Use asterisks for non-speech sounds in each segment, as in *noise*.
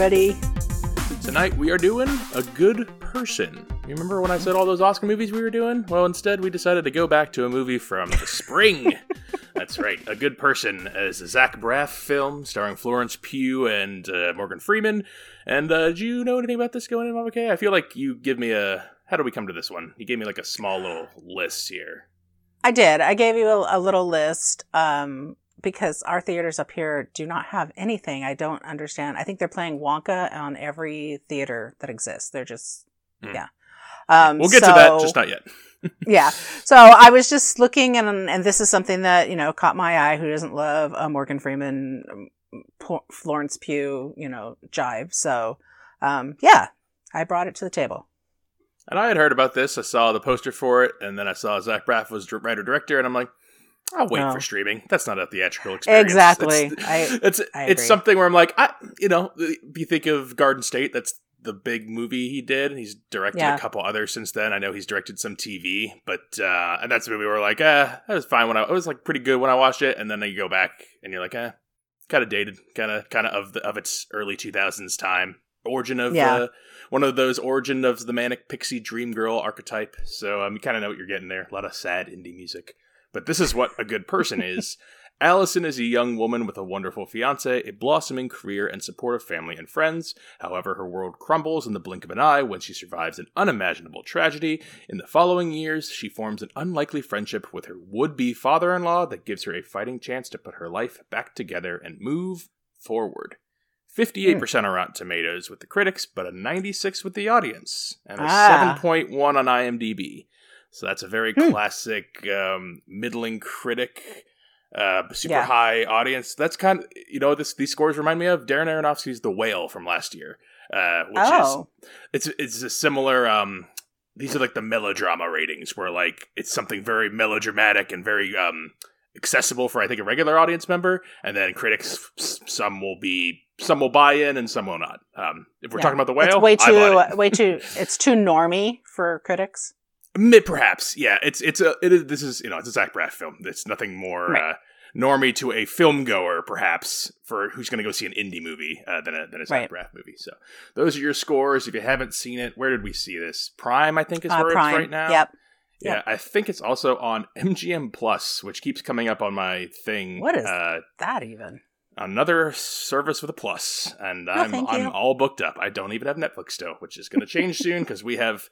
everybody. Tonight we are doing A Good Person. You remember when I said all those Oscar movies we were doing? Well, instead we decided to go back to a movie from the spring. *laughs* That's right, A Good Person is a Zach Braff film starring Florence Pugh and uh, Morgan Freeman. And uh, do you know anything about this going in, Mama K? I feel like you give me a. How do we come to this one? You gave me like a small little list here. I did. I gave you a, a little list um, because our theaters up here do not have anything. I don't understand. I think they're playing Wonka on every theater that exists. They're just, Hmm. yeah. Um, We'll get so, to that, just not yet. *laughs* yeah. So I was just looking, and and this is something that you know caught my eye. Who doesn't love a Morgan Freeman, um, Florence Pugh, you know, jive? So, um, yeah, I brought it to the table. And I had heard about this. I saw the poster for it, and then I saw Zach Braff was writer director, and I'm like, I'll wait No. for streaming. That's not a theatrical experience. Exactly. It's, I- it's, I it's something where I'm like, I, you know, if you think of Garden State. That's the big movie he did. He's directed Yeah. a couple others since then. I know he's directed some TV, but uh, and that's a movie where we're like, ah, that was fine when I it was like pretty good when I watched it, and then you go back and you're like, eh, kind of dated, kind of kind of of the, of its early 2000s time. Origin of Yeah. uh, one of those origin of the manic pixie dream girl archetype. So um, you kind of know what you're getting there. A lot of sad indie music. But this is what a good person *laughs* is. Allison is a young woman with a wonderful fiance, a blossoming career, and supportive family and friends. However, her world crumbles in the blink of an eye when she survives an unimaginable tragedy. In the following years, she forms an unlikely friendship with her would be father in law that gives her a fighting chance to put her life back together and move forward. 58% on Rotten Tomatoes with the critics, but a 96 with the audience, and a Ah. 7.1 on IMDb. So that's a very Hmm. classic um, middling critic, uh, super Yeah. high audience. That's kind of you know this these scores remind me of Darren Aronofsky's The Whale from last year, uh, which Oh. is it's it's a similar. Um, these are like the melodrama ratings where like it's something very melodramatic and very um, accessible for I think a regular audience member, and then critics some will be some will buy in and some will not. Um, if we're Yeah. talking about the whale, It's way too, it. way too. It's too normy for critics. Perhaps, yeah. It's it's a it is this is you know it's a Zach Braff film. It's nothing more Right. uh, normie to a film goer, perhaps for who's going to go see an indie movie uh, than a than a Zach Braff movie. So those are your scores. If you haven't seen it, where did we see this? Prime, I think, is Uh, where Prime. it's right now. Yep. Yeah, Yep. I think it's also on MGM Plus, which keeps coming up on my thing. What is uh, That even. another service with a plus, and I'm I'm all booked up. I don't even have Netflix still, which is going to change soon because we have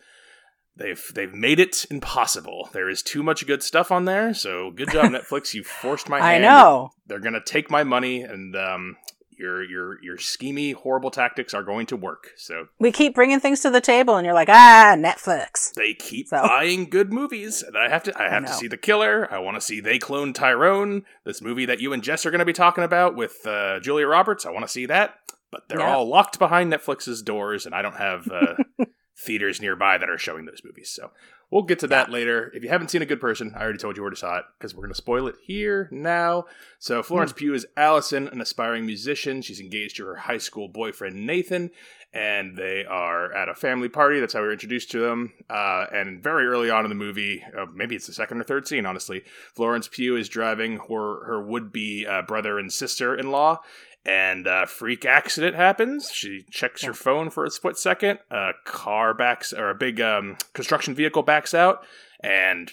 they've they've made it impossible. There is too much good stuff on there. So good job, *laughs* Netflix. You forced my Hand. I know. They're going to take my money, and um, your your your schemy, horrible tactics are going to work. So We keep bringing things to the table, and you're like, ah, Netflix. they keep So- buying good movies, and I have to. I have to see The Killer. I want to see They Clone Tyrone. This movie that you and Jess are going to be talking about with uh, Julia Roberts. I want to see that, but they're Yeah. all locked behind Netflix's doors, and I don't have uh, *laughs* theaters nearby that are showing those movies. So we'll get to that later. If you haven't seen A Good Person, I already told you where to saw it because we're going to spoil it here now. So Florence Hmm. Pugh is Allison, an aspiring musician. She's engaged to her high school boyfriend Nathan, and they are at a family party. That's how we were introduced to them. Uh, and very early on in the movie, uh, maybe it's the second or third scene, honestly, Florence Pugh is driving her her would be uh, brother and sister in law. And a freak accident happens. She checks her phone for a split second. A car backs, or a big um, construction vehicle backs out, and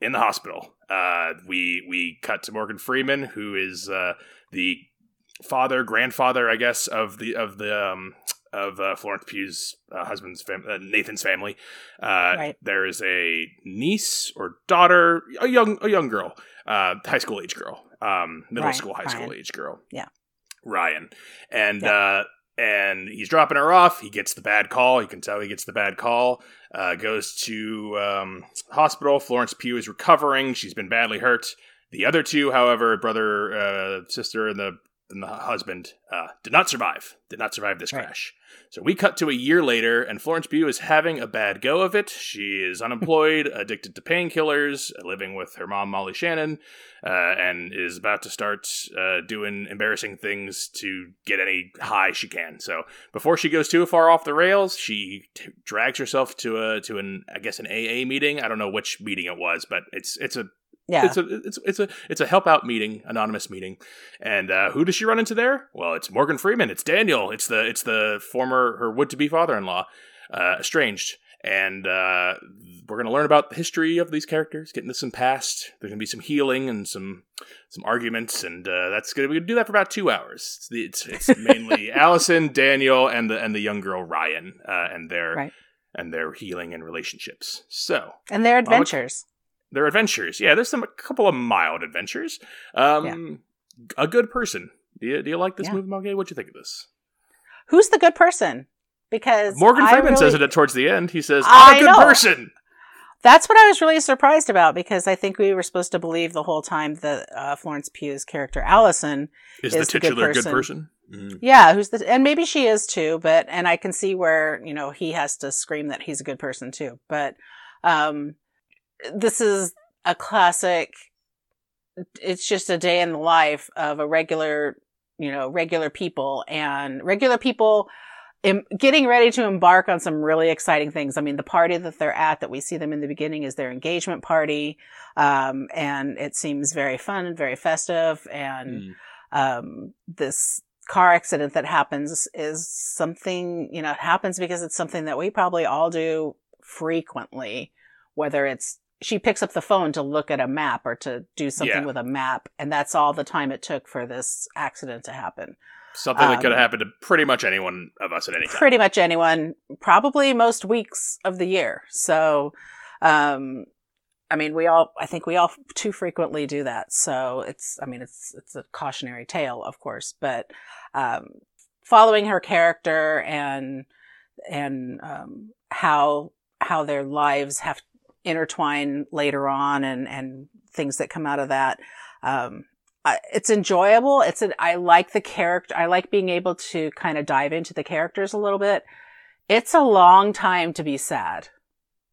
in the hospital. Uh, we we cut to Morgan Freeman, who is uh, the father, grandfather, I guess, of the of the um, of uh, Florence Pugh's uh, husband's fam- uh, Nathan's family. Uh, Right. There is a niece or daughter, a young a young girl, uh, high school age girl, um, middle Ryan, school, high school Ryan. age girl. Yeah. Ryan, and Yeah. uh, and he's dropping her off. He gets the bad call. You can tell he gets the bad call. Uh, goes to um, hospital. Florence Pugh is recovering. She's been badly hurt. The other two, however, brother, uh, sister, and the and the husband, uh, did not survive. Did not survive this Right. crash. So we cut to a year later, and Florence Pugh is having a bad go of it. She is unemployed, *laughs* addicted to painkillers, living with her mom, Molly Shannon, uh, and is about to start uh, doing embarrassing things to get any high she can. So before she goes too far off the rails, she t- drags herself to a to an I guess an AA meeting. I don't know which meeting it was, but it's it's a Yeah. It's a it's it's a it's a help out meeting, anonymous meeting, and uh, who does she run into there? Well, it's Morgan Freeman. It's Daniel. It's the it's the former her would to be father in law, uh, estranged, and uh, we're gonna learn about the history of these characters, getting to some past. There's gonna be some healing and some some arguments, and uh, that's gonna we're gonna do that for about two hours. It's the- it's, it's mainly *laughs* Allison, Daniel, and the and the young girl Ryan, uh, and their Right. and their healing and relationships. So and their adventures. Their adventures. Yeah, there's some a couple of mild adventures. Um, a good person. Do you do you like this Yeah. movie, Moge? What'd you think of this? Who's the good person? Because Morgan Freeman says really- it towards the end. He says, "I'm I a good know. person." That's what I was really surprised about because I think we were supposed to believe the whole time that uh, Florence Pugh's character Allison, Is, Is the the good titular good person. person? Mhm. yeah, who's the, and maybe she is too, but, and I can see where, you know, he has to scream that he's a good person too. But, um, this is a classic, it's just a day in the life of a regular, you know, regular people and regular people em- getting ready to embark on some really exciting things. I mean, the party that they're at that we see them in the beginning is their engagement party. Um, and it seems very fun and very festive. And, Mm. um, this car accident that happens is something, you know, it happens because it's something that we probably all do frequently, whether it's she picks up the phone to look at a map or to do something Yeah. with a map, and that's all the time it took for this accident to happen. Something that Um, could have happened to pretty much anyone of us at any time. Pretty much anyone, probably most weeks of the year. So, um, I mean, we all, I think we all too frequently do that. So it's, I mean, it's, it's a cautionary tale, of course, but, um, following her character and, and, um, how, how their lives have intertwine later on and, and things that come out of that. Um, I- it's enjoyable. It's an, I like the character. I like being able to kind of dive into the characters a little bit. It's a long time to be sad.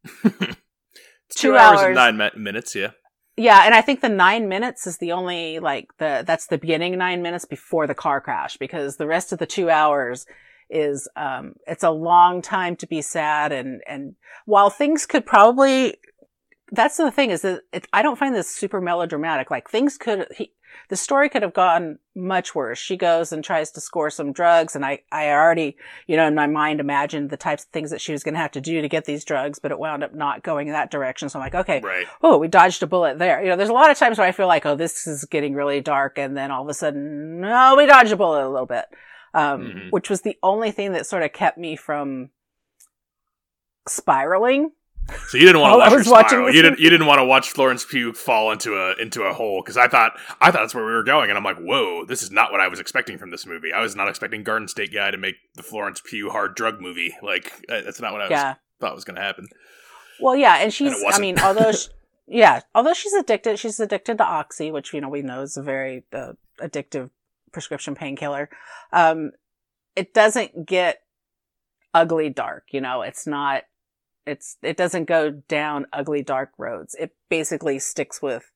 *laughs* Two, two hours, and nine mi- minutes. Yeah. Yeah, and I think the nine minutes is the only like the that's the beginning nine minutes before the car crash because the rest of the two hours is um it's a long time to be sad and and while things could probably that's the thing is that it, I don't find this super melodramatic like things could he, the story could have gone much worse. She goes and tries to score some drugs and I I already you know in my mind imagined the types of things that she was going to have to do to get these drugs but it wound up not going in that direction so I'm like okay Right. oh, we dodged a bullet there. You know, there's a lot of times where I feel like, oh, this is getting really dark. And then all of a sudden, no, we dodged a bullet a little bit. Um, Mhm. which was the only thing that sort of kept me from spiraling. So you didn't want to *laughs* While I watch was watching You didn't. You didn't want to watch Florence Pugh fall into a into a hole because I thought I thought that's where we were going, and I'm like, whoa, this is not what I was expecting from this movie. I was not expecting Garden State Guy to make the Florence Pugh hard drug movie. Like uh, that's not what I was, Yeah. thought was going to happen. Well, yeah. And she's, it I mean, although, she, *laughs* yeah, although she's addicted, she's addicted to Oxy, which, you know, we know is a very uh, addictive prescription painkiller. Um, it doesn't get ugly dark, you know, it's not, it's, it doesn't go down ugly dark roads. It basically sticks with,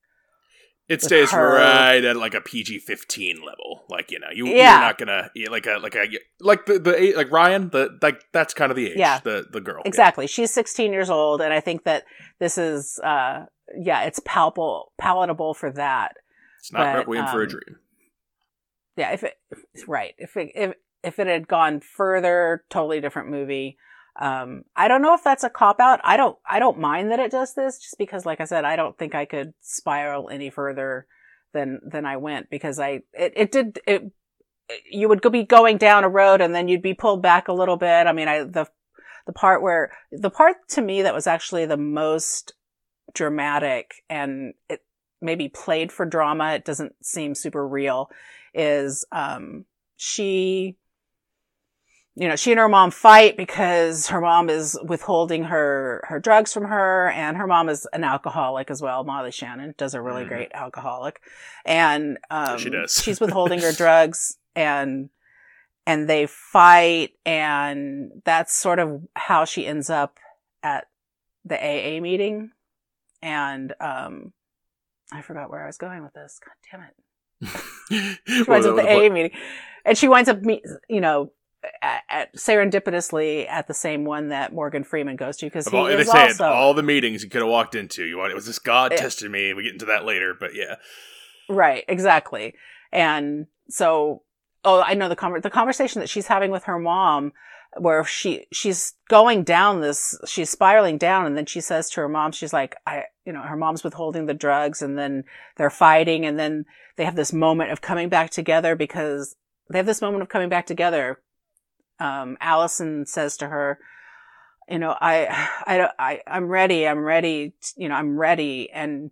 It With stays her- right at like a PG fifteen level. Like you know, you Yeah. you're not gonna yeah, like a like a like the the like Ryan the like that's kind of the age. Yeah. the the girl. Yeah. exactly. She's 16 years old. And I think that this is, uh, yeah, it's palpable, palatable for that. It's not but, Requiem for a um, Dream. Yeah if it right. If it if if it had gone further totally different movie. Um i don't know if that's a cop out. I don't i don't mind that it does this just because like i said i don't think i could spiral any further than than i went because i it, it did it you would be going down a road and then you'd be pulled back a little bit. I mean i the the part where the part to me that was actually the most dramatic and it maybe played for drama it doesn't seem super real is um she you know she and her mom fight because her mom is withholding her her drugs from her and her mom is an alcoholic as well molly shannon does a really Mhm. great alcoholic and um she does. *laughs* she's withholding her drugs and and they fight and that's sort of how she ends up at the aa meeting and um i forgot where i was going with this god damn it *laughs* she winds up the- at the the AA meeting, and she winds up, me- you know, at, at serendipitously at the same one that Morgan Freeman goes to because he All, they is say it, also all the meetings you could have walked into. You want it was this God tested me. We get into that later, but yeah. Right, exactly. And so, oh, I know the conver- the conversation that she's having with her mom, where she she's going down this, she's spiraling down, and then she says to her mom, she's like, I, you know, her mom's withholding the drugs, and then they're fighting, and then they have this moment of coming back together because they have this moment of coming back together. Um, Allison says to her, you know, I, I, I, I'm ready. I'm ready. You know, I'm ready. And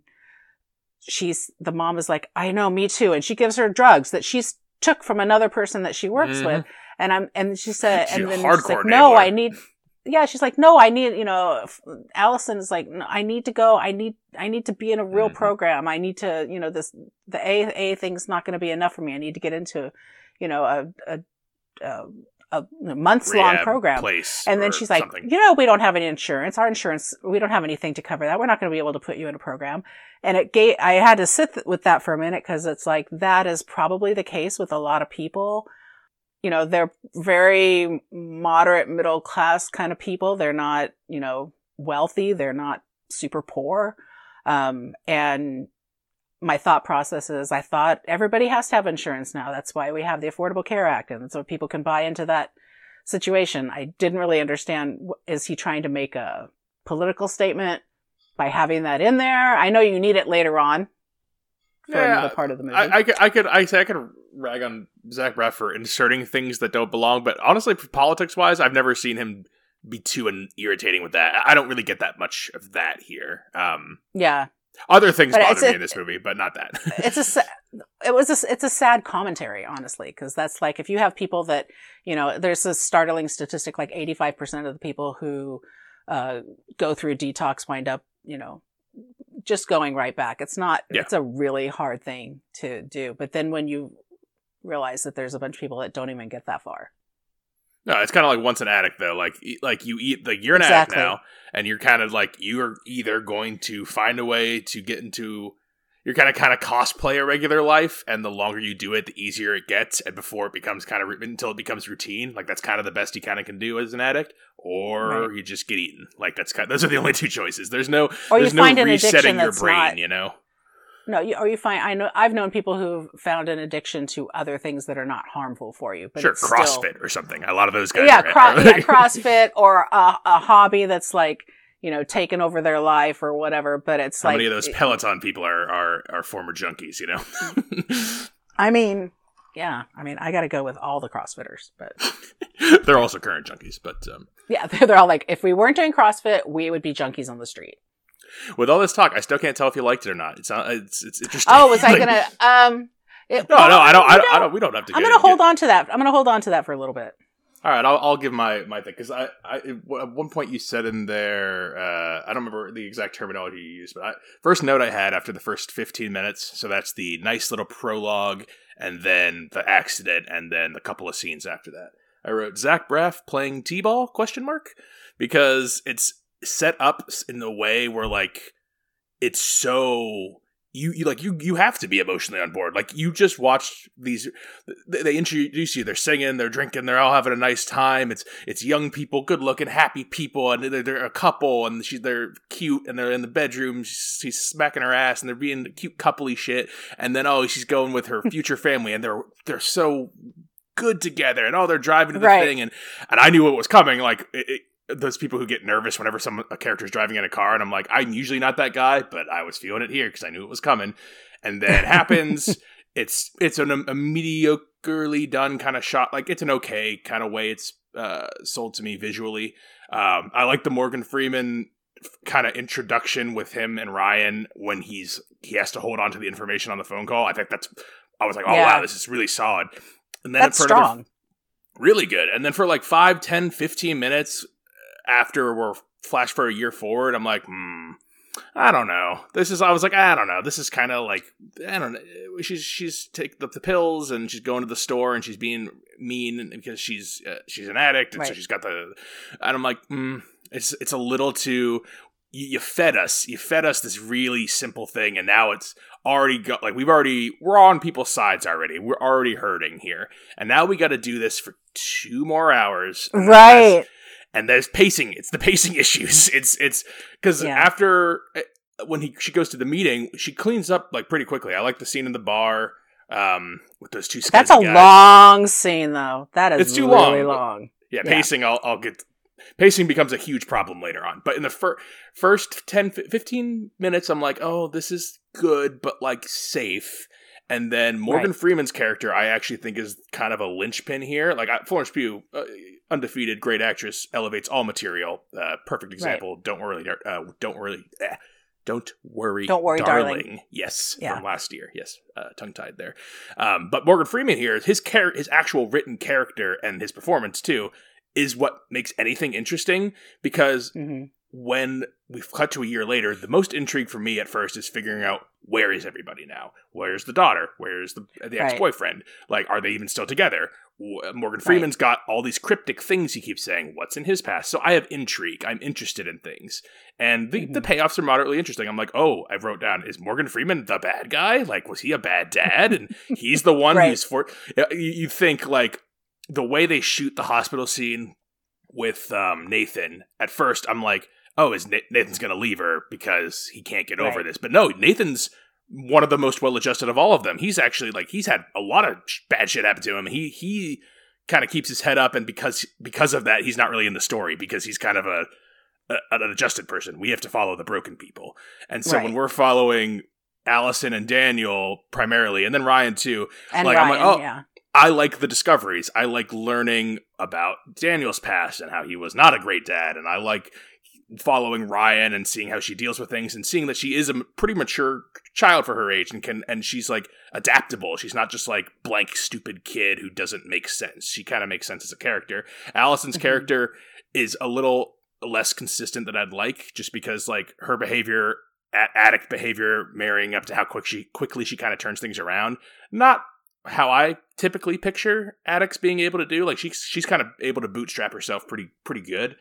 she's, the mom is like, I know, me too. And she gives her drugs that she's took from another person that she works Mhm. with. And I'm, and she said, and then she's like, no, enabler. I need, yeah, she's like, no, I need, you know, Allison is like, no, I need to go. I need, I need to be in a real Mhm. program. I need to, you know, this, the A, A thing's not going to be enough for me. I need to get into, you know, a, a, a, a months long program. place. And then she's like, something. you know, we don't have any insurance. Our insurance, we don't have anything to cover that. We're not going to be able to put you in a program. And it gave, I had to sit th- with that for a minute because it's like, that is probably the case with a lot of people. You know, they're very moderate middle class kind of people. They're not, you know, wealthy. They're not super poor. Um, and my thought process is I thought everybody has to have insurance now. That's why we have the Affordable Care Act. And so people can buy into that situation. I didn't really understand. Is he trying to make a political statement by having that in there? I know you need it later on for Yeah, another part of the movie. I, I could, I could, I say I could rag on Zach Braff for inserting things that don't belong, but honestly, politics wise, I've never seen him be too an- irritating with that. I don't really get that much of that here. Um, yeah, other things But bother me a- in this movie, but not that. *laughs* it's a it was a, it's a sad commentary honestly because that's like if you have people that you know there's a startling statistic like 85% of the people who uh, go through detox wind up you know just going right back it's not Yeah. it's a really hard thing to do but then when you realize that there's a bunch of people that don't even get that far No, it's kind of like once an addict though. Like like you eat like you're an Exactly. addict now, and you're kind of like you're either going to find a way to get into you're kind of kind of cosplay a regular life, and the longer you do it, the easier it gets, and before it becomes kind of until it becomes routine. Like that's kind of the best you kind of can do as an addict, or Right. you just get eaten. Like that's kind of, those are the only two choices. There's no or you there's no resetting addiction your brain. not You know. no you, or you find i know i've known people who've found an addiction to other things that are not harmful for you but sure, it's still- CrossFit or something. A lot of those guys. yeah, are, cro- yeah, *laughs* CrossFit or a, a hobby that's like you know taken over their life or whatever. But it's How like many of those Peloton people are are, are former junkies? You know. *laughs* I mean, yeah, I mean, I got to go with all the CrossFitters, but *laughs* They're also current junkies, but um, yeah, *laughs* they're, they're all like, if we weren't doing CrossFit, we would be junkies on the street. with all this talk, I still can't tell if you liked it or not. It's not, it's it's interesting. Oh, was I Like, gonna? Um, it, No, no, I don't. I don't, I don't. We don't have to. I'm gonna hold get- on to that. I'm gonna hold on to that for a little bit. All right, I'll, I'll give my my thing because I, I at one point you said in there uh, I don't remember the exact terminology you used, but I, first note I had after the first 15 minutes, so that's the nice little prologue, and then the accident, and then a couple of scenes after that. I wrote Zach Braff playing t-ball question mark because it's set up in the way where like it's so you, you like you you have to be emotionally on board. Like you just watched these they, they introduce you, they're singing, they're drinking, they're all having a nice time. It's it's young people, good looking, happy people, and they're, they're a couple, and she they're cute, and they're in the bedroom. She's, she's smacking her ass, and they're being cute coupley shit. And then oh, she's going with her future family, and they're they're so good together, and oh, they're driving to the Right. thing, and and I knew what was coming. Like it, it, those people who get nervous whenever some a character's driving in a car, and I'm like, I'm usually not that guy, but I was feeling it here because I knew it was coming. And then it happens. *laughs* it's it's an, a mediocrely done kind of shot. Like it's an okay kind of way it's uh, sold to me visually. Um, I like the Morgan Freeman kind of introduction with him and Ryan when he's he has to hold on to the information on the phone call. I think that's I was like, oh Yeah. wow, this is really solid. And then That's for another- really good. And then for like 5, 10, 15 minutes after we're flash for a year forward, I'm like, hmm, I don't know. This is I was like, I don't know. This is kind of like I don't know. She's she's taking the, the pills and she's going to the store and she's being mean because she's uh, she's an addict and so she's got the and I'm like, mm, it's it's a little too you, you fed us you fed us this really simple thing and now it's already got like we've already we're on people's sides already. We're already hurting here, and now we got to do this for two more hours. Right. And there's pacing. It's the pacing *laughs* issues. It's it's because Yeah. after uh, when he she goes to the meeting, she cleans up like pretty quickly. I like the scene in the bar um with those two. That's a guys. long scene, though. That is It's too really long. long. Yeah, Yeah. pacing. I'll I'll get. Pacing becomes a huge problem later on, but in the fir- first 10, 15 minutes, I'm like, oh, this is good, but like safe. And then Morgan Right. Freeman's character, I actually think is kind of a linchpin here. Like I, Florence Pugh, uh, undefeated, great actress, elevates all material. Uh, perfect example. Don't worry, dar- uh, don't worry, eh, don't worry, Don't worry, darling. Yes, Yeah. from last year. Yes, uh, tongue tied there. Um, but Morgan Freeman here, his char- his actual written character and his performance too, is what makes anything interesting. Because hmm when we've cut to a year later, the most intrigue for me at first is figuring out where is everybody now? Where's the daughter? Where's the the ex boyfriend? Like, are they even still together? Uh, Morgan Freeman's got all these cryptic things he keeps saying. What's in his past? So I have intrigue. I'm interested in things, and the, the mm-hmm. payoffs are moderately interesting. I'm like, oh, I wrote down: is Morgan Freeman the bad guy? Like, was he a bad dad? And *laughs* he's the one Right. who's for. Uh, you you think like the way they shoot the hospital scene with um, Nathan. At first, I'm like, oh, is Nathan's going to leave her because he can't get over this? But no, Nathan's one of the most well-adjusted of all of them. He's actually like he's had a lot of bad shit happen to him. He he kind of keeps his head up, and because because of that, he's not really in the story because he's kind of a, a an adjusted person. We have to follow the broken people, and so when we're following Allison and Daniel primarily, and then Ryan too, And Like, I'm like, oh, yeah. I like the discoveries. I like learning about Daniel's past and how he was not a great dad. And I like following Ryan and seeing how she deals with things and seeing that she is a pretty mature child for her age and can and she's like adaptable. She's not just like blank stupid kid who doesn't make sense. She kind of makes sense as a character. Allison's Mhm. character is a little less consistent than I'd like just because like her behavior addict behavior marrying up to how quick she quickly she kind of turns things around. Not how I typically picture addicts being able to do. Like she's she's kind of able to bootstrap herself pretty pretty good.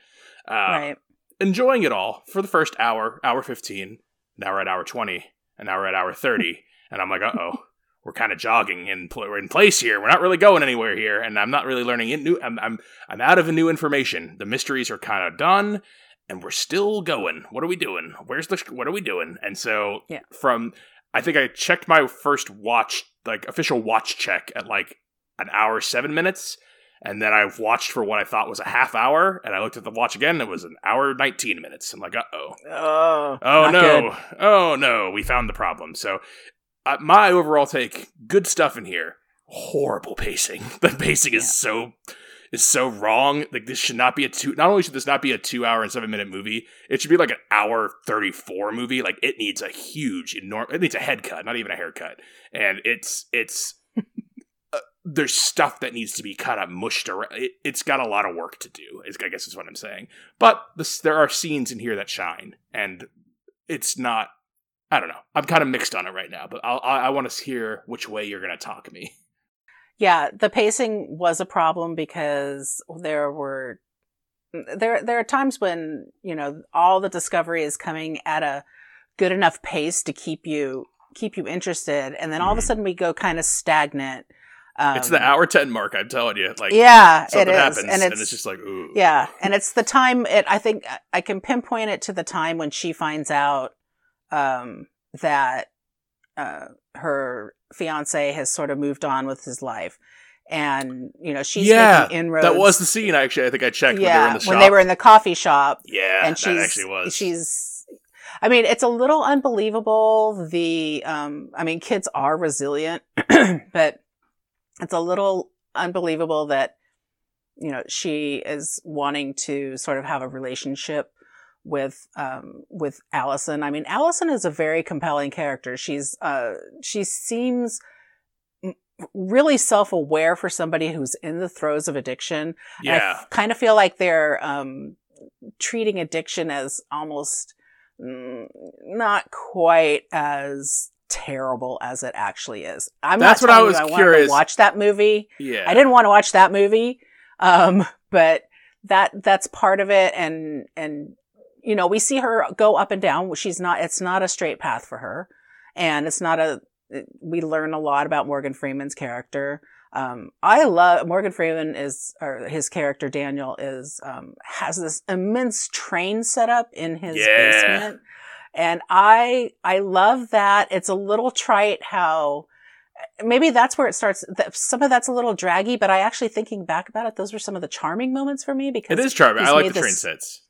Uh, right. Enjoying it all for the first hour, hour fifteen. Now we're at hour twenty, and now we're at hour thirty, *laughs* and I'm like, uh oh, we're kind of jogging in pl- we're in place here. We're not really going anywhere here, and I'm not really learning in new. I'm I'm I'm out of new information. The mysteries are kind of done. And we're still going. What are we doing? Where's the? What are we doing? And so, Yeah. from I think I checked my first watch, like official watch check at like an hour, seven minutes. And then I watched for what I thought was a half hour. And I looked at the watch again. And it was an hour, 19 minutes. I'm like, uh oh. Oh, Oh no. good. Oh no. We found the problem. So, uh, my overall take good stuff in here. Horrible pacing. *laughs* The pacing Yeah. is so. Is so wrong. Like this should not be a two. Not only should this not be a two-hour and seven-minute movie, it should be like an hour thirty-four movie. Like it needs a huge, enormous. It needs a head cut, not even a haircut. And it's it's there's stuff that needs to be kind of mushed around. It, it's got a lot of work to do. Is I guess is what I'm saying. But this, there are scenes in here that shine, and it's not. I don't know. I'm kind of mixed on it right now, but I'll, I, I want to hear which way you're going to talk me. Yeah, the pacing was a problem because there were there there are times when, you know, all the discovery is coming at a good enough pace to keep you keep you interested and then all of a Mhm. sudden we go kind of stagnant. Um, it's the hour ten mark. I'm telling you. Like Yeah, it is. happens, and it's, just like ooh. yeah, and it's the time it I think I can pinpoint it to the time when she finds out um that uh her fiance has sort of moved on with his life. And you know she's Yeah, making inroads. That was the scene. Actually, I think I checked when they were yeah in the shop. when they were in the coffee shop, yeah, and she's actually was. she's. I mean, it's a little unbelievable. The um, I mean, kids are resilient, *clears throat* but it's a little unbelievable that you know she is wanting to sort of have a relationship with um with Allison. I mean, Allison is a very compelling character. She's uh she seems really self-aware for somebody who's in the throes of addiction. And I yeah. f- kind of feel like they're um, treating addiction as almost mm, not quite as terrible as it actually is. I'm That's not what I was I curious. to watch that movie. yeah. I didn't want to watch that movie, um, but that that's part of it. And and you know we see her go up and down. She's not. It's not a straight path for her. and it's not a. We learn a lot about Morgan Freeman's character. Um, I love Morgan Freeman is or his character Daniel is um, has this immense train set up in his Yeah. basement, and I I love that. It's a little trite how maybe that's where it starts. Some of that's a little draggy, but I actually thinking back about it, those were some of the charming moments for me because It is charming. I like the train sets.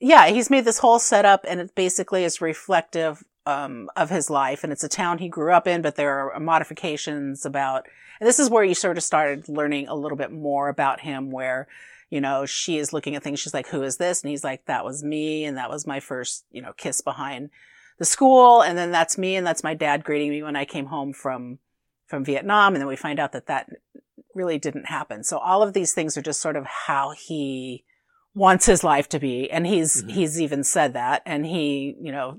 yeah, he's made this whole setup and it basically is reflective um, of his life. And it's a town he grew up in, but there are modifications about, and this is where you sort of started learning a little bit more about him where, you know, she is looking at things. She's like, who is this? And he's like, that was me. And that was my first, you know, kiss behind the school. And then that's me. And that's my dad greeting me when I came home from, from Vietnam. And then we find out that that really didn't happen. So all of these things are just sort of how he, wants his life to be and he's Mhm. he's even said that and he you know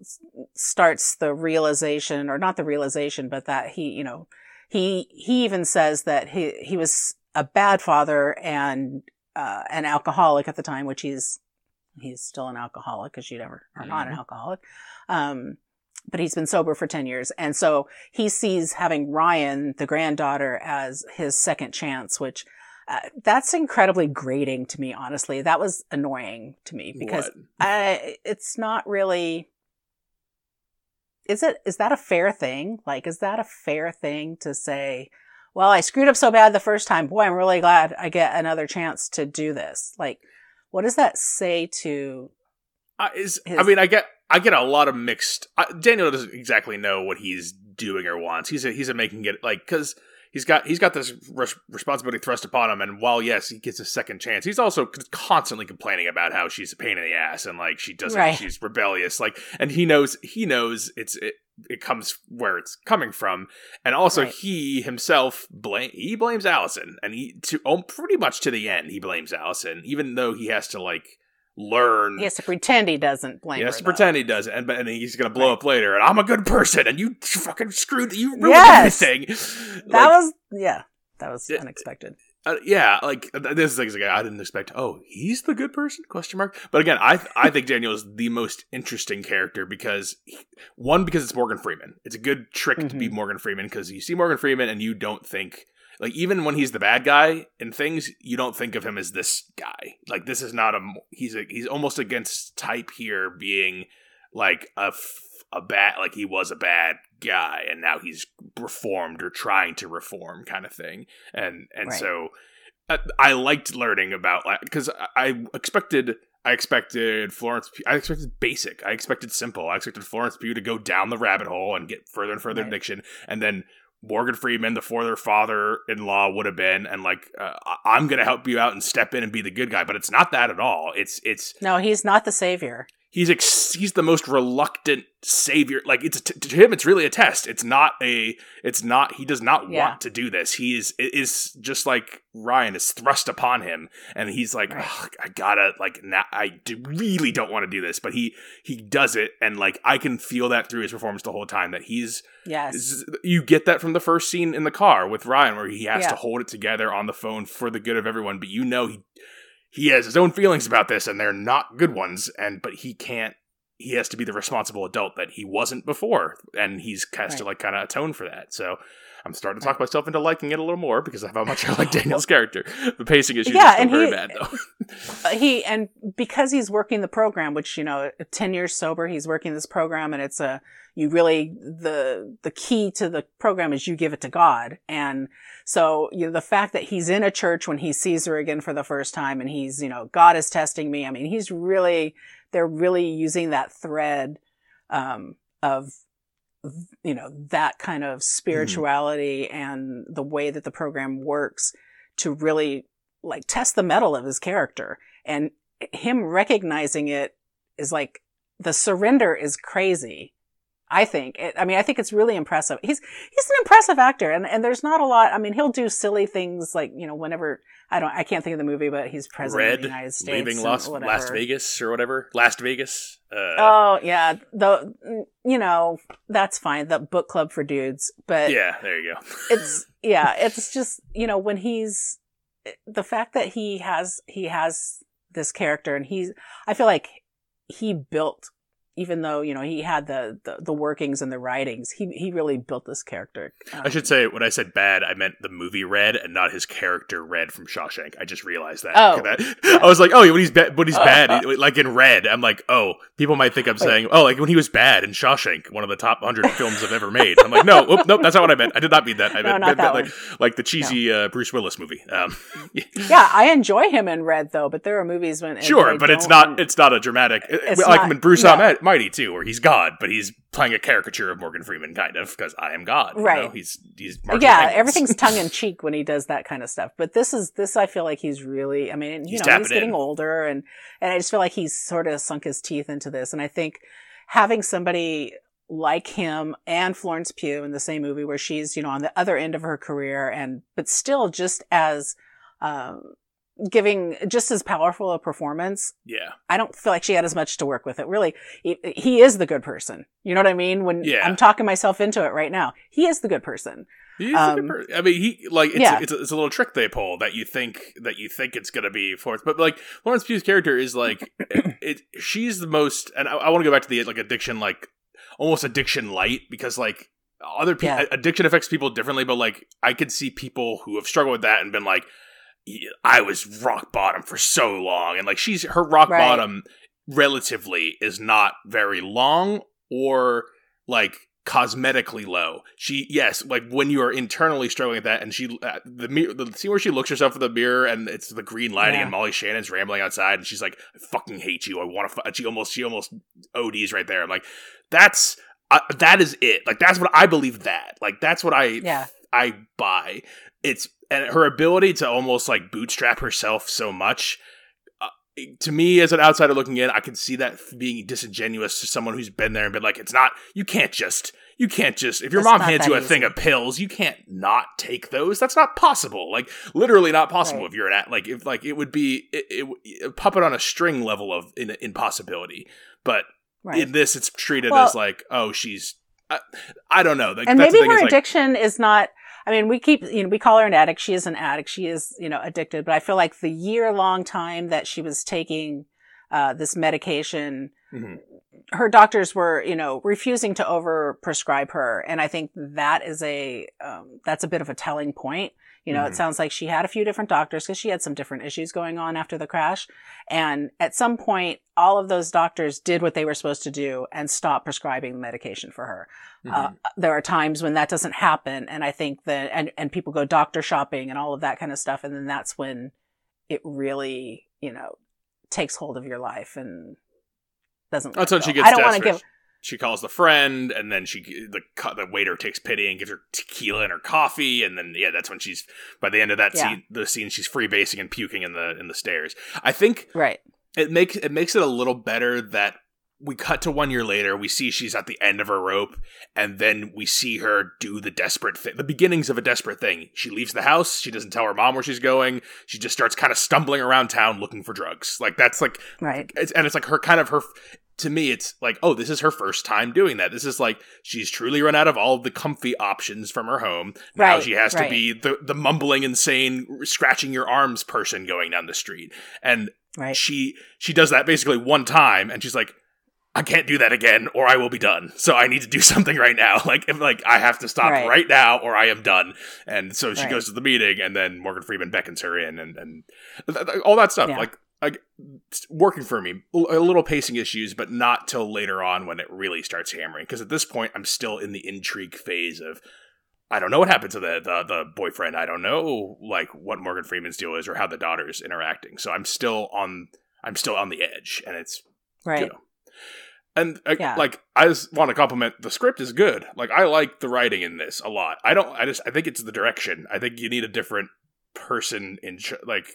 starts the realization or not the realization but that he you know he he even says that he he was a bad father and uh an alcoholic at the time which he's he's still an alcoholic because you never are not an alcoholic. Um but he's been sober for 10 years. And so he sees having Ryan the granddaughter as his second chance which uh, that's incredibly grating to me honestly. That was annoying to me because What? I, it's not really is it is that a fair thing? Like is that a fair thing to say well i screwed up so bad the first time boy i'm really glad i get another chance to do this like what does that say to I, is, his- I mean, I get I get a lot of mixed. I, Daniel doesn't exactly know what he's doing or wants. He's a, he's a making it like because he's got he's got this res- responsibility thrust upon him, and while yes, he gets a second chance, he's also c- constantly complaining about how she's a pain in the ass and like she doesn't Right. she's rebellious. Like, and he knows he knows it's it. It comes where it's coming from, and also Right. he himself blame he blames Allison, and he to oh, pretty much to the end he blames Allison, even though he has to like learn he has to pretend he doesn't blame he has her, to though. pretend he doesn't, and, but- and he's gonna blow Right. up later. And I'm a good person, and you fucking screwed. You ruined Yes! everything. that Like, was yeah that was unexpected uh, yeah, like this is like, like, I didn't expect. Oh, he's the good person? Question mark. But again, I I think Daniel is the most interesting character because he- one because it's Morgan Freeman. It's a good trick to be Mhm. Morgan Freeman because you see Morgan Freeman and you don't think like even when he's the bad guy in things, you don't think of him as this guy. Like this is not a he's a he's almost against type here being like a f- a bad like he was a bad guy and now he's reformed or trying to reform kind of thing. And and Right. so uh, I liked learning about like because I expected I expected Florence Pugh, I expected basic. I expected simple. I expected Florence Pugh to go down the rabbit hole and get further and further Right. addiction and then Morgan Freeman the father father in law would have been and like uh, I'm gonna help you out and step in and be the good guy but it's not that at all. It's it's no he's not the savior he's ex- he's the most reluctant savior like it's t- to him it's really a test it's not a it's not he does not Yeah. want to do this he is it is just like ryan is thrust upon him and he's like Right. I gotta like i do, really don't want to do this but he he does it and like i can feel that through his performance the whole time that he's yes you get that from the first scene in the car with ryan where he has Yeah. to hold it together on the phone for the good of everyone but you know he he has his own feelings about this and they're not good ones and but he can't he has to be the responsible adult that he wasn't before and he's has to like kind of atone for that. So i'm starting to talk myself into liking it a little more because of how much i like daniel's character. The pacing issues Yeah, are still and very he- bad though. Uh, he and because he's working the program which you know 10 years sober he's working this program and it's a you really the the key to the program is you give it to god. And so you know the fact that he's in a church when he sees her again for the first time and he's you know god is testing me. I mean he's really they're really using that thread um of you know that kind of spirituality and the way that the program works to really like test the mettle of his character. And him recognizing it is like the surrender is crazy i think. It, i mean i think it's really impressive. He's he's an impressive actor and and there's not a lot i mean he'll do silly things like you know whenever i don't i can't think of the movie but he's president red of the united states leaving las, las vegas or whatever. Last vegas uh, oh yeah. The you know that's fine. The book club for dudes but yeah there you go. *laughs* it's yeah it's just you know when he's the fact that he has he has this character and he's i feel like he built even though you know he had the, the, the workings and the writings, he he really built this character. Um, I should say when I said bad, I meant the movie Red and not his character Red from Shawshank. I just realized that. Oh, *laughs* that, I was like, oh, when he's ba- when he's bad, *laughs* like in Red, I'm like, oh, people might think I'm saying, oh, like when he was bad in Shawshank, one of the top hundred films I've ever made. I'm like, no, *laughs* nope, that's not what I meant. I did not mean that. I No, meant, not meant that like one. like the cheesy uh, Bruce Willis movie. Um, yeah, I enjoy him in Red though, but there are movies when Sure, but it's not it's not a dramatic It's like not- in Bruce no. Almighty too, where he's God, but he's playing a caricature of Morgan Freeman, kind of because I am God. you Right. know? He's he's marching yeah, everything's tongue in *laughs* cheek when he does that kind of stuff. But this is this. I feel like he's really. I mean, you He's know, he's getting in. older, and and I just feel like he's sort of sunk his teeth into this. And I think having somebody like him and Florence Pugh in the same movie, where she's you know on the other end of her career, and but still just as um, giving just as powerful a performance. yeah. I don't feel like she had as much to work with it. Really, he, he is the good person. You know what I mean? When Yeah. I'm talking myself into it right now, he is the good person. He's a good Um, I mean, he like it's, yeah. it's, a, it's a little trick they pull that you think that you think it's gonna be Florence, but like Florence Pugh's character is like it, *coughs* it. She's the most, and I, I want to go back to the like addiction, like almost addiction light, because like other people, Yeah. addiction affects people differently, but like I could see people who have struggled with that and been like, "Yeah, I was rock bottom for so long, and like she's her rock Right. bottom relatively is not very long or like cosmetically low. She yes, like when you are internally struggling with that, and she uh, the mirror, the scene where she looks herself in the mirror and it's the green lighting Yeah. and Molly Shannon's rambling outside and she's like, "I fucking hate you. I want to." She almost she almost ODs right there. I'm like, that's uh, that is it. Like that's what I believe. That like that's what I Yeah. I buy. It's and her ability to almost like bootstrap herself so much. Uh, to me, as an outsider looking in, I can see that being disingenuous to someone who's been there and been like, "It's not. You can't just. You can't just. If your It's mom hands you a easy. thing of pills, you can't not take those. That's not possible. Like literally not possible. Right. If you're an at like if like it would be it, it, a puppet on a string level of in, impossibility. But Right. in this, it's treated Well- as like, oh, she's. I, I don't know. Like, and that's maybe her is, like, addiction is not i mean we keep you know we call her an addict. She is an addict. She is you know addicted. But i feel like the year long time that she was taking uh, this medication mhm. her doctors were you know refusing to over prescribe her. And i think that is a um, that's a bit of a telling point you know Mhm. it sounds like she had a few different doctors because she had some different issues going on after the crash and at some point all of those doctors did what they were supposed to do and stopped prescribing medication for her uh, Mhm. there are times when that doesn't happen and i think that and, and people go doctor shopping and all of that kind of stuff and then that's when it really you know takes hold of your life and doesn't That's when she gets i don't want to give She calls the friend, and then she the the waiter takes pity and gives her tequila and her coffee, and then yeah, that's when she's by the end of that Yeah. scene, the scene she's free basing and puking in the in the stairs. I think right it makes it makes it a little better that we cut to one year later. We see she's at the end of her rope, and then we see her do the desperate thing, the beginnings of a desperate thing. She leaves the house. She doesn't tell her mom where she's going. She just starts kind of stumbling around town looking for drugs. Like that's like right it's, and it's like her kind of her to me it's like oh this is her first time doing that this is like she's truly run out of all of the comfy options from her home now Right, she has to be the the mumbling insane scratching your arms person going down the street and right she she does that basically one time and she's like I can't do that again or I will be done. So I need to do *laughs* something right now. *laughs* Like if like I have to stop Right. right, now or I am done. And so she Right. goes to the meeting and then Morgan Freeman beckons her in and and all that stuff Yeah. like like working for me. A little pacing issues but not till later on when it really starts hammering because at this point I'm still in the intrigue phase of I don't know what happened to the, the the boyfriend. I don't know like what Morgan Freeman's deal is or how the daughter's interacting. So I'm still on I'm still on the edge and it's right you know. And uh, Yeah. like, I just want to compliment the script is good. Like, I like the writing in this a lot. I don't. I just. I think it's the direction. I think you need a different person in ch- like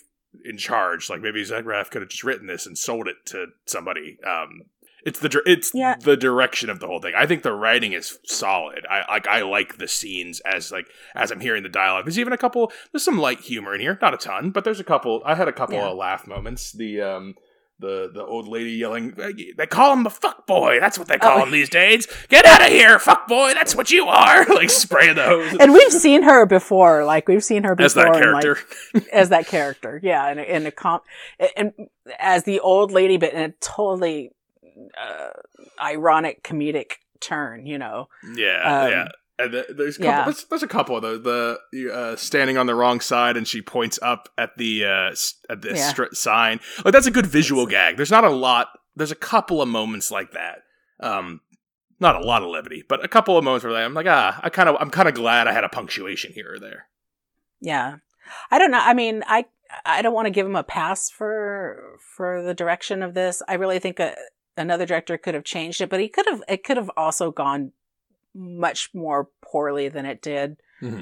in charge. Like maybe Braff could have just written this and sold it to somebody. Um, it's the it's Yeah. the direction of the whole thing. I think the writing is solid. I like I like the scenes as like as I'm hearing the dialogue. There's even a couple. There's some light humor in here, not a ton, but there's a couple. I had a couple Yeah. of laugh moments. The um the the old lady yelling, they call him the fuck boy. That's what they call Oh. him these days. Get out of here, fuck boy. That's what you are. *laughs* like spraying the hose and we've seen her before like we've seen her before as that in, like, character. *laughs* as that character yeah in in a comp and as the old lady but in a totally uh, ironic comedic turn. You know. Yeah, Um, yeah. And the, there's, a couple, yeah. there's there's a couple of those. The uh, standing on the wrong side, and she points up at the uh, at the Yeah. stri- sign. Like that's a good visual gag. There's not a lot. There's a couple of moments like that. Um, not a lot of levity, but a couple of moments where I'm like, ah, I kind of, I'm kind of glad I had a punctuation here or there. Yeah. I don't know. I mean, I I don't want to give him a pass for for the direction of this. I really think a, another director could have changed it, but he could have it could have also gone much more poorly than it did.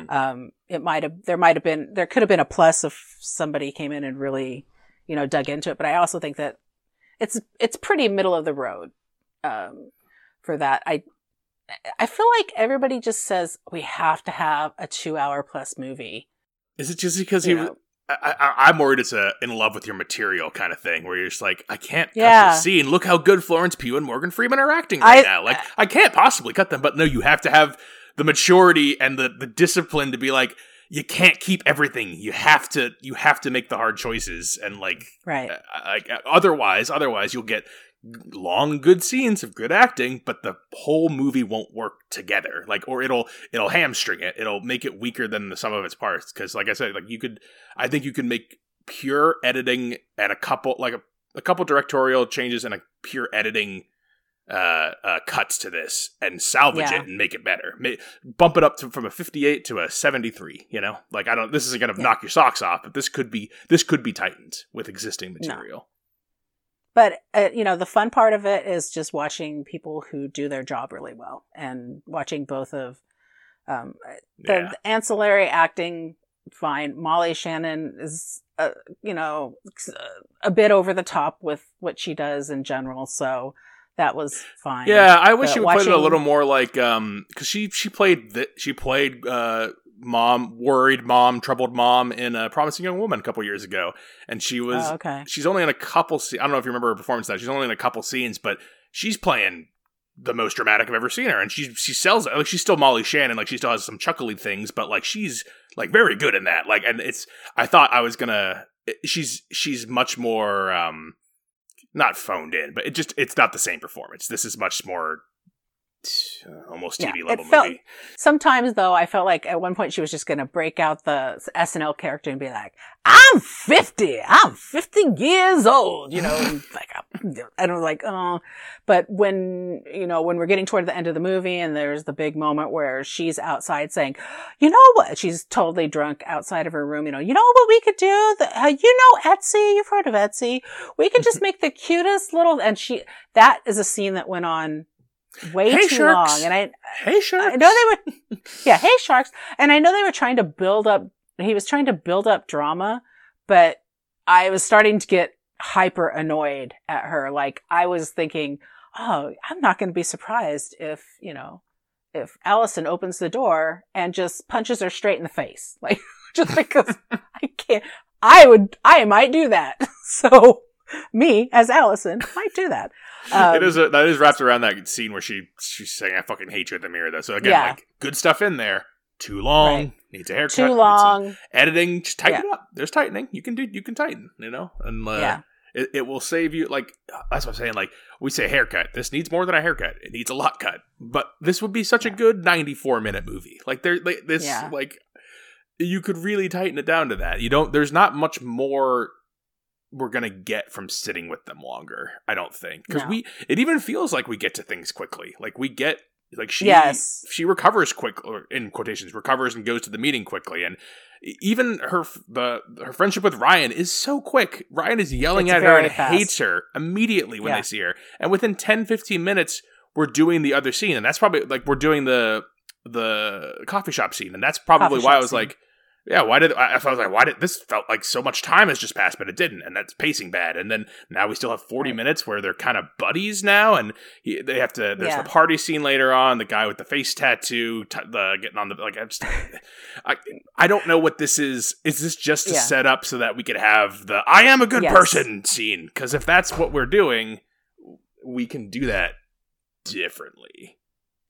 Um it might have there might have been there could have been a plus if somebody came in and really, you know, dug into it, but I also think that it's it's pretty middle of the road um for that. I I feel like everybody just says we have to have a 2-hour plus movie. Is it just because he? You was know. I, I, I'm worried it's a in love with your material kind of thing, where you're just like, I can't cut Yeah. this scene. Look how good Florence Pugh and Morgan Freeman are acting right I- now. Like, I can't possibly cut them. But no, you have to have the maturity and the the discipline to be like, you can't keep everything. You have to you have to make the hard choices and like Right. uh, like otherwise otherwise you'll get long good scenes of good acting but the whole movie won't work together. Like or it'll it'll hamstring it. It'll make it weaker than the sum of its parts. Because like i said like you could i think you can make pure editing and a couple like a, a couple directorial changes and a pure editing uh, uh cuts to this and salvage Yeah. it and make it better. Ma- bump it up to, from a 58 to a 73 you know? Like i don't this isn't gonna Yeah. knock your socks off but this could be this could be tightened with existing material But uh, you know, the fun part of it is just watching people who do their job really well, and watching both of um, the, yeah the ancillary acting. Fine, Molly Shannon is, uh, you know, a bit over the top with what she does in general, so that was fine. Yeah, I wish But she would play it a little more like um because she she played th- she played uh mom worried mom troubled mom in a promising young woman a couple years ago and she was Oh, okay. she's only in a couple. I don't know if you remember her performance That she's only in a couple scenes but she's playing the most dramatic I've ever seen her and she she sells it like she's still Molly Shannon like she still has some chuckly things but like she's like very good in that like and it's I thought I was gonna she's she's much more um not phoned in but it just it's not the same performance this is much more almost Yeah, TV it level felt- movie Sometimes though, I felt like at one point she was just going to break out the SNL character and be like, "I'm 50. I'm 50 years old." You know, like and I don't like, oh. But when you know when we're getting toward the end of the movie and there's the big moment where she's outside saying, "You know what?" She's totally drunk outside of her room. You know, you know what we could do? The, uh, you know Etsy. You've heard of Etsy. We could just *laughs* make the cutest little. And she that is a scene that went on way Hey, too sharks. long. And I hey sure I know they were, *laughs* yeah, hey sharks, and I know they were trying to build up. He was trying to build up drama, but I was starting to get hyper annoyed at her. Like I was thinking, oh, I'm not going to be surprised if you know if Allison opens the door and just punches her straight in the face, *laughs* like just because *laughs* I can't. I would, I might do that. So me as Allison might do that. Um, it is a, that is wrapped around that scene where she she's saying I fucking hate you at the mirror though. So again, Yeah. like good stuff in there. Too long. Right. Needs a haircut. too long. editing. Just tighten it up. There's tightening. You can do. You can tighten. You know, and uh, Yeah. it, it will save you. Like that's what I'm saying. Like we say haircut. This needs more than a haircut. It needs a lot cut. But this would be such a good 94 minute movie. Like there, like, this Yeah. like you could really tighten it down to that. You don't. There's not much more we're gonna get from sitting with them longer. I don't think because No. we. It even feels like we get to things quickly. Like we get. Like she, Yes. she recovers quick, or in quotations, recovers and goes to the meeting quickly, and even her the her friendship with Ryan is so quick. Ryan is yelling It's at her and fast. hates her immediately when Yeah. they see her, and within 10, 15 minutes, we're doing the other scene, and that's probably like we're doing the the coffee shop scene, and that's probably Coffee why I was scene. like, yeah, why did I, I was like, why did this felt like so much time has just passed, but it didn't, and that's pacing bad. And then now we still have forty Right. minutes where they're kind of buddies now, and he, they have to. There's Yeah. the party scene later on, the guy with the face tattoo, t- the getting on the like. I'm just, I I don't know what this is. Is this just to Yeah. set up so that we could have the "I am a good Yes. person" scene? Because if that's what we're doing, we can do that differently.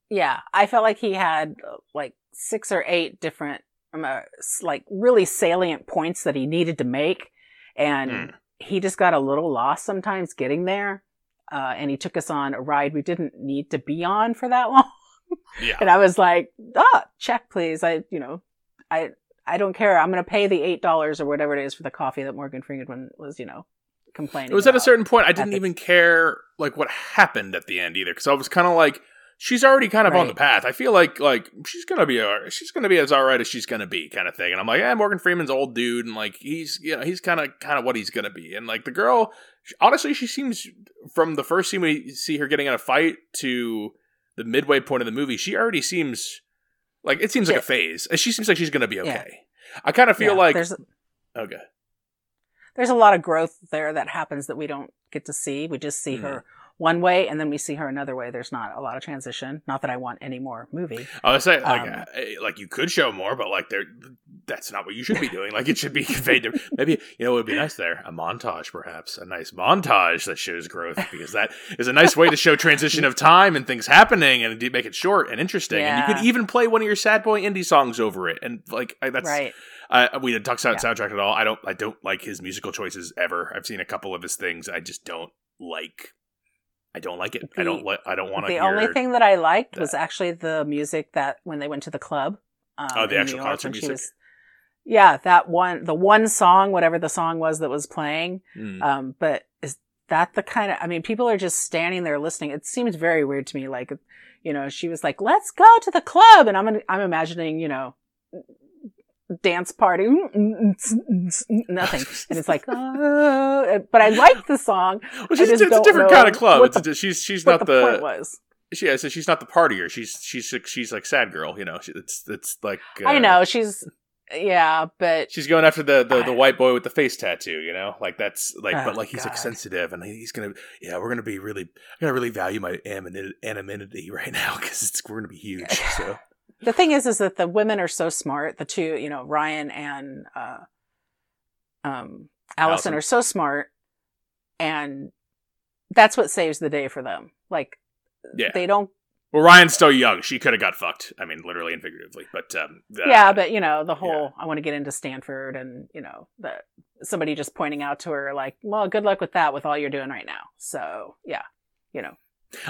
yeah i felt like he had like six or eight different uh, s- like really salient points that he needed to make and Mm. he just got a little lost sometimes getting there uh, and he took us on a ride we didn't need to be on for that *laughs* long. Yeah. And I was like, ah, check, please. I, you know, I, I don't care. I'm going to pay the eight dollars or whatever it is for the coffee that Morgan Freeman was, you know, complaining. It was at a certain point I didn't the- even care like what happened at the end either because I was kind of like she's already kind of on the path. I feel like like she's gonna be a, she's gonna be as alright as she's gonna be kind of thing. And I'm like, yeah, Morgan Freeman's old dude, and like he's you know he's kind of kind of what he's gonna be. And like the girl, honestly, she seems from the first scene we see her getting in a fight to the midway point of the movie, she already seems like it seems like a phase. She seems like she's gonna be okay. Yeah. I kind of feel Yeah, like there's okay. there's a lot of growth there that happens that we don't get to see. We just see Mhm. her one way and then we see her another way. There's not a lot of transition. Not that I want any more movie. I was saying, like, Um, uh, like you could show more, but like, there, that's not what you should be doing. Like, it should be *laughs* conveyed to maybe you know it would be nice there a montage, perhaps a nice montage that shows growth because that is a nice way to show transition of time and things happening and make it short and interesting. And you could even play one of your sad boy indie songs over it, and like I- that's right. I we didn't talk about Yeah. soundtrack at all. I don't I don't like his musical choices ever. I've seen a couple of his things. I just don't like. I don't like it. I don't like. I don't want to. The only thing that I liked that. was actually the music that when they went to the club. Um, Oh, the actual York concert music? was- yeah, that one, the one song, whatever the song was that was playing. Mm. Um, but is that the kind of, I mean, people are just standing there listening. It seems very weird to me. Like, you know, she was like, let's go to the club. And I'm, I'm imagining, you know, dance party, mm, mm, mm, *laughs* nothing. And it's like, *laughs* uh, but I like the song. Well, she's, it's a different kind of club. It's a, she's she's not the, the, point was. she, yeah, so she's not the partier. She's she's she's like sad girl. You know, she, it's it's like uh, I know she's, yeah, but she's going after the, the the white boy with the face tattoo. You know, like that's like, but Oh, like he's like sensitive and he's gonna yeah, we're gonna be really I'm gonna really value my anonymity anonymity right now *laughs* because it's we're gonna be huge. So the thing is, is that the women are so smart. The two, you know, Ryan and uh, um, Allison. Allison are so smart, and that's what saves the day for them. Like, Yeah. they don't. well, Ryan's still young. She could have got fucked. I mean, literally and figuratively. But um, uh, yeah, but you know, the whole I want to get into Stanford, and you know, the somebody just pointing out to her like, well, good luck with that, with all you're doing right now. So yeah, you know,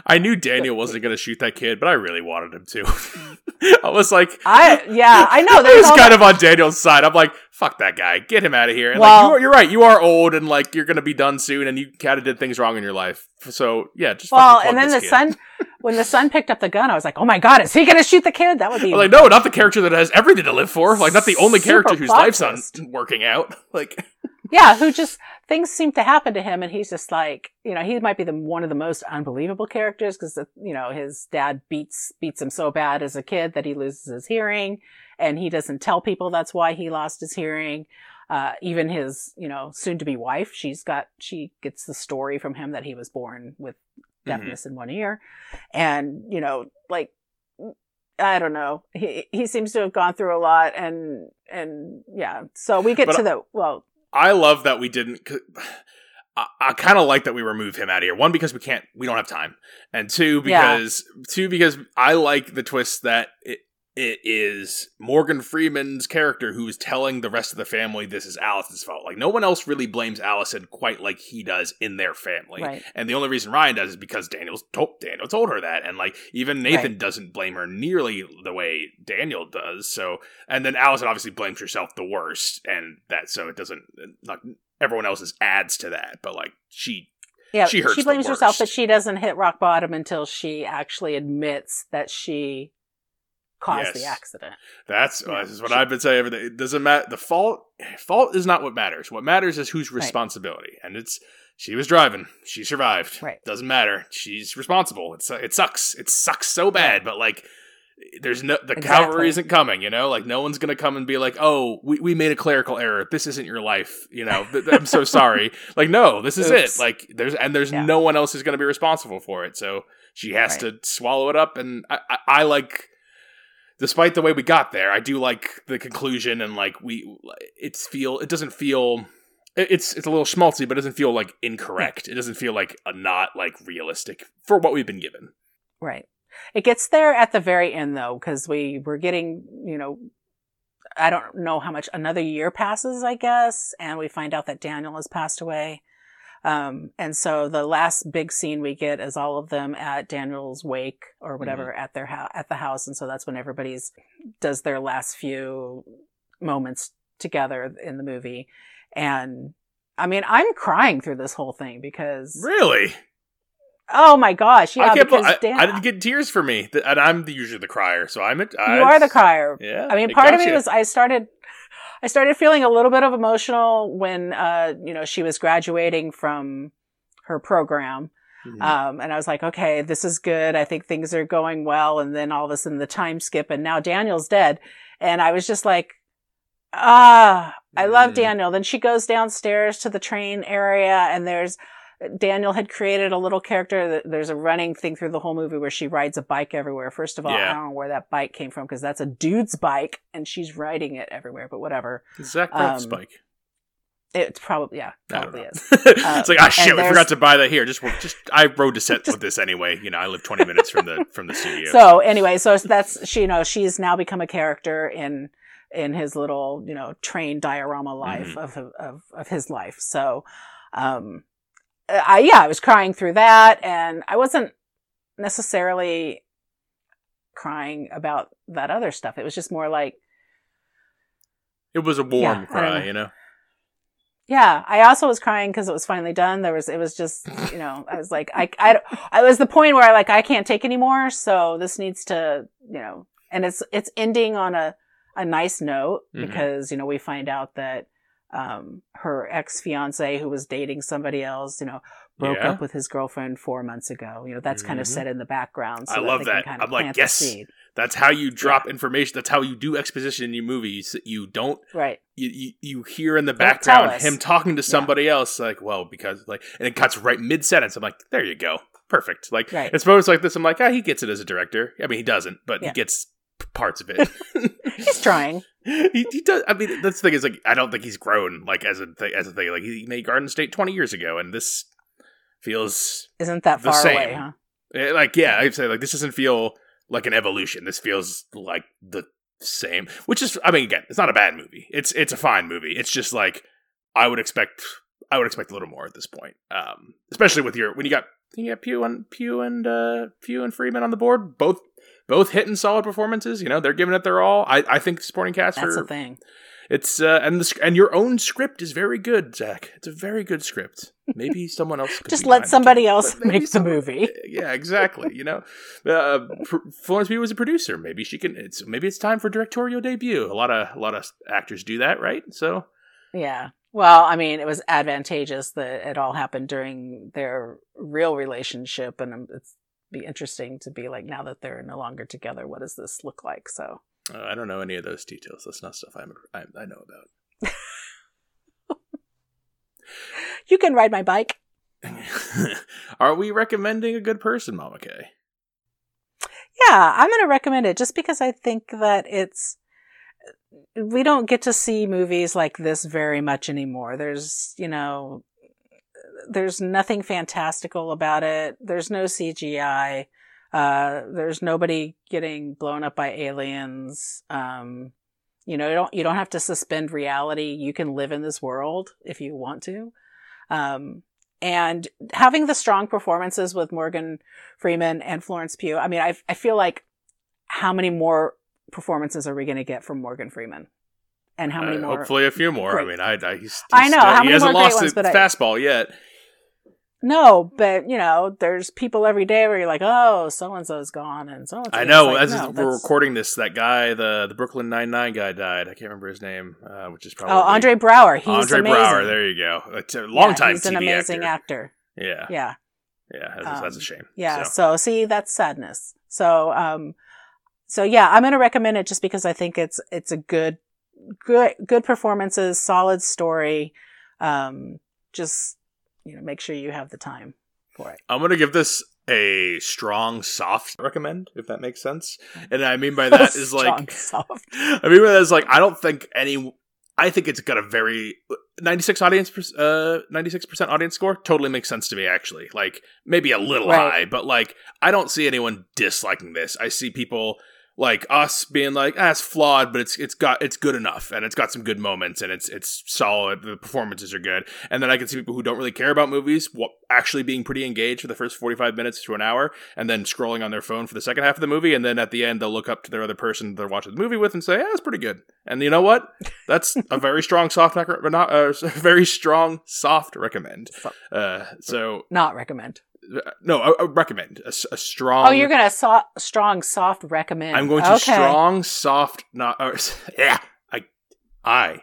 I knew Daniel wasn't gonna shoot that kid, but I really wanted him to. *laughs* I was like, I yeah, I know. I was *laughs* kind that- of on Daniel's side. I'm like, fuck that guy, get him out of here. And Well- like, you are, you're right, you are old, and like you're gonna be done soon, and you kind of did things wrong in your life. So yeah, just well, and then the this son, when the son picked up the gun, I was like, oh my god, is he going to shoot the kid? That would be like, no, not the character that has everything to live for. Like, not the only character whose life's not working out. *laughs* Like, yeah, who just things seem to happen to him, and he's just like, you know, he might be the one of the most unbelievable characters because you know his dad beats beats him so bad as a kid that he loses his hearing, and he doesn't tell people that's why he lost his hearing. Uh, even his, you know, soon to be wife, she's got she gets the story from him that he was born with deafness in one ear, and you know, like I don't know. He he seems to have gone through a lot, and and yeah. So we get But to the well, I love that we didn't. I, I kind of like that we remove him out of here. One because we can't, we don't have time, and two Yeah. because two because I like the twist that it it is Morgan Freeman's character who is telling the rest of the family this is Allison's fault. Like no one else really blames Allison quite like he does in their family. right. And the only reason Ryan does is because Daniel's told Daniel told her that, and like even Nathan Right. doesn't blame her nearly the way Daniel does. So, and then Allison obviously blames herself the worst, and that so it doesn't like everyone else's adds to that, but like she Yeah, She she, blames herself, but she doesn't hit rock bottom until she actually admits that she caused the accident. that's Yeah, this is what she- I've been saying. Everything it doesn't matter. The fault fault is not what matters. What matters is whose Right. responsibility, and it's. She was driving. She survived. Right. Doesn't matter. She's responsible. It's it sucks. It sucks so bad. But like, there's no the Exactly. cavalry isn't coming. You know, like no one's gonna come and be like, oh, we, we made a clerical error. This isn't your life. You know, th- I'm so *laughs* sorry. Like, no, this is Oops. it. Like, there's and there's Yeah. no one else who's gonna be responsible for it. So she has Right. to swallow it up. And I, I, I like. Despite the way we got there, I do like the conclusion and like we, it's feel it doesn't feel it's it's a little schmaltzy, but it doesn't feel like incorrect. It doesn't feel like a not like realistic for what we've been given. Right. It gets there at the very end though, because we were getting, you know, I don't know how much another year passes, I guess, and we find out that Daniel has passed away. Um, and so the last big scene we get is all of them at Daniel's wake or whatever Mm-hmm. at their house at the house, and so that's when everybody's does their last few moments together in the movie. And I mean, I'm crying through this whole thing because Really? oh my gosh, yeah, I can't. because I, I didn't get tears for me, and I'm the, usually the crier, so I'm. A, I, you are the crier. Yeah. I mean, it part of me was I started, I started feeling a little bit of emotional when, uh, you know, she was graduating from her program. Mhm. Um, and I was like, okay, this is good. I think things are going well. And then all of a sudden the time skip and now Daniel's dead. And I was just like, ah, I love Mm. Daniel. Then she goes downstairs to the train area and there's, Daniel had created a little character that there's a running thing through the whole movie where she rides a bike everywhere. First of all, Yeah. I don't know where that bike came from because that's a dude's bike and she's riding it everywhere, but whatever. Zach Braff's um, bike. It's probably, yeah, probably is. *laughs* it's like ah shit, we forgot to buy that here. Just just I rode to set *laughs* with this anyway. You know, I live 20 minutes from the from the studio. So anyway, so that's she, you know, she's now become a character in in his little, you know, train diorama life of, of of his life. So, um, I yeah, I was crying through that, and I wasn't necessarily crying about that other stuff. It was just more like, it was a warm Yeah, cry, know. you know. yeah. I also was crying because it was finally done. There was, it was just, you know, I was like, I, I, I was the point where I like, I can't take anymore. So this needs to, you know, and it's, it's ending on a, a nice note Mhm. because, you know, we find out that, um, her ex fiance who was dating somebody else, you know, broke Yeah. up with his girlfriend four months ago. You know, that's kind of set in the background. So I love that. I'm like, yes. That's how you drop information. That's how you do exposition in your movies. You don't Right. you, you, you hear in the background him talking to somebody else like well because like and it cuts right mid sentence i'm like there you go perfect like Right. it's moments like this i'm like ah he gets it as a director i mean he doesn't but Yeah. he gets parts of it *laughs* He's trying. *laughs* he, he does i mean that's the thing is like i don't think he's grown like as a thing as a thing like he made garden state 20 years ago and this feels Isn't that The far same. away, huh? eh, like yeah i'd say like this doesn't feel like an evolution this feels like the same which is i mean again it's not a bad movie it's it's a fine movie it's just like i would expect i would expect a little more at this point um especially with your when you got you got Pugh and Pugh and uh Pugh and freeman on the board both both hitting solid performances you know they're giving it their all i i think the supporting cast That's are the thing. it's uh and the and your own script is very good zach it's a very good script maybe *laughs* someone else could Just let somebody else make the movie. *laughs* yeah, exactly. You know, uh, Florence Pugh was a producer. Maybe she can. It's maybe it's time for directorial debut. A lot of a lot of actors do that, right? So Yeah. Well, I mean, it was advantageous that it all happened during their real relationship, and um, it's be interesting to be like now that they're no longer together. What does this look like? So, uh, I don't know any of those details. That's not stuff I'm, I I know about. *laughs* you can ride my bike. *laughs* Are we recommending a good person, Mama K Yeah, I'm going to recommend it just because I think that it's we don't get to see movies like this very much anymore. There's, you know, there's nothing fantastical about it. There's no CGI. Uh, there's nobody getting blown up by aliens. Um, you know, you don't you don't have to suspend reality. You can live in this world if you want to. Um, and having the strong performances with Morgan Freeman and Florence Pugh. I mean, I I feel like how many more performances are we going to get from Morgan Freeman? And how many Uh, more? Hopefully, a few more. I mean, I, I he's, I know, still- how he hasn't more great lost ones, the but I- fastball yet. No, but you know, there's people every day where you're like, oh, so and so's gone, and so and so. I know. Like, as no, we're that's- recording this, that guy, the the Brooklyn Nine Nine guy, died. I can't remember his name, uh, which is probably Oh, Andre Braugher. He's Andre amazing. Braugher. There you go. It's a long Yeah, time He's an TV amazing actor. actor. Yeah, Yeah. yeah. That's, that's a Um, shame. Yeah. So, So. see, that's sadness. So, um, so yeah, I'm going to recommend it just because I think it's, it's a good, good, good performances, solid story. Um, just, you know, make sure you have the time for it. I'm gonna give this a strong, soft recommend, if that makes sense. And I mean by *laughs* that is like, soft. *laughs* I mean by that is like, I don't think any. I think it's got a very 96 audience, uh, 96% audience score. Totally makes sense to me, actually. Like maybe a little Right. high, but like I don't see anyone disliking this. I see people like us being like ah, it's flawed but it's it's got it's good enough and it's got some good moments and it's it's solid the performances are good. And then i can see people who don't really care about movies what, actually being pretty engaged for the first 45 minutes to an hour and then scrolling on their phone for the second half of the movie and then at the end they'll look up to their other person they're watching the movie with and say yeah it's pretty good. And you know what? That's a very strong soft not *laughs* uh, very strong soft recommend. Uh, so not recommend no, I, I recommend a, a, strong. Oh, you're gonna so- strong soft recommend. I'm going to okay. strong soft not. Uh, *laughs* yeah, I I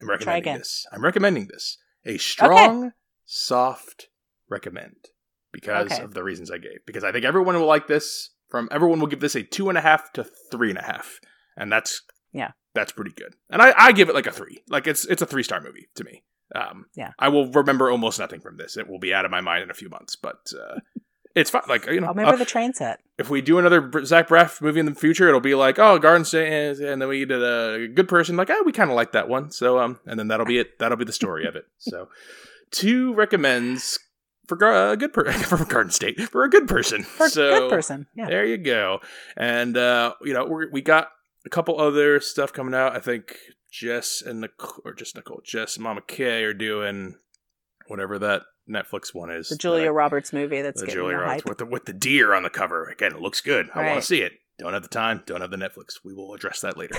am recommending this. I'm recommending this a strong okay. soft recommend because okay. of the reasons I gave. Because I think everyone will like this. From everyone will give this a two and a half to three and a half, and that's yeah, that's pretty good. And I, I give it like a three. Like it's it's a three star movie to me. Um, yeah, I will remember almost nothing from this. It will be out of my mind in a few months, but uh, it's fine. Like you know, I'll remember uh, the train set. If we do another Zach Braff movie in the future, it'll be like, oh, Garden State, and then we did a good person. Like, oh, we kind of like that one. So, um, and then that'll be it. That'll be the story of it. So, two recommends for a good person *laughs* for Garden State for a good person. For so, good person. Yeah. There you go. And uh, you know, we we got a couple other stuff coming out. I think Jess and Nicole, or just Nicole, Jess and Mama K are doing whatever that Netflix one is. The Julia Roberts movie that's the Julia Roberts hype. with the with the deer on the cover. Again, it looks good. I want to see it. Don't have the time. Don't have the Netflix. We will address that later.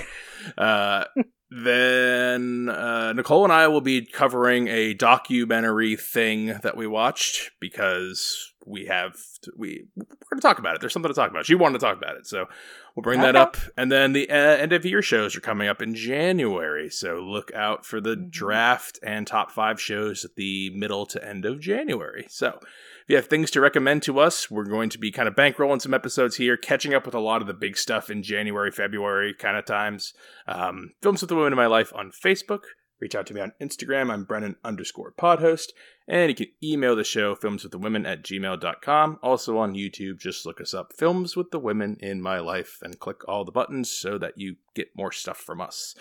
uh, *laughs* then uh, Nicole and I will be covering a documentary thing that we watched because we have to, we we're going to talk about it. There's something to talk about. She wanted to talk about it, so we'll bring okay. that up. And then the uh, end of year shows are coming up in January, so look out for the mm-hmm. draft and top five shows at the middle to end of January. So if you have things to recommend to us, we're going to be kind of bankrolling some episodes here, catching up with a lot of the big stuff in January, February kind of times. Um, Films with the Women in My Life on Facebook. Reach out to me on Instagram. I'm Brennan underscore podhost. And you can email the show, films with the women at gmail.com. Also on YouTube, just look us up, Films with the Women in My Life, and click all the buttons so that you get more stuff from us.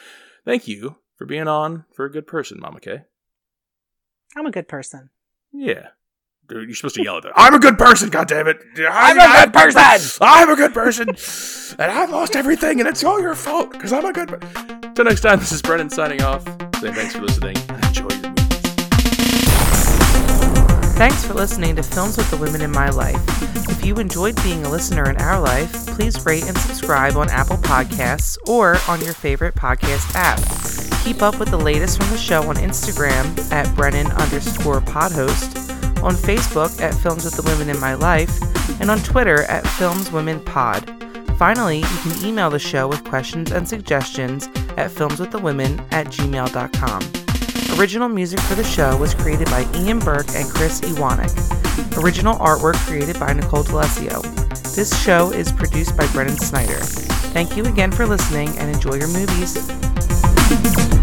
Thank you for being on for a good person, Mama K. I'm a good person. Yeah. You're supposed to yell at them. I'm a good person, God damn it! I'm a good person! I'm a good person! and I've lost everything, and it's all your fault, because I'm a good person. Until next time, this is Brennan signing off. Saying thanks for listening, and enjoy your movies. Thanks for listening to Films with the Women in My Life. If you enjoyed being a listener in our life, please rate and subscribe on Apple Podcasts or on your favorite podcast app. Keep up with the latest from the show on Instagram at Brennan underscore podhost on Facebook at Films with the Women in My Life, and on Twitter at Films Women Pod. Finally, you can email the show with questions and suggestions at filmswiththewomen at gmail.com. Original music for the show was created by Ian Burke and Chris Iwanek. Original artwork created by Nicole D'Alessio. This show is produced by Brennan Snyder. Thank you again for listening and enjoy your movies.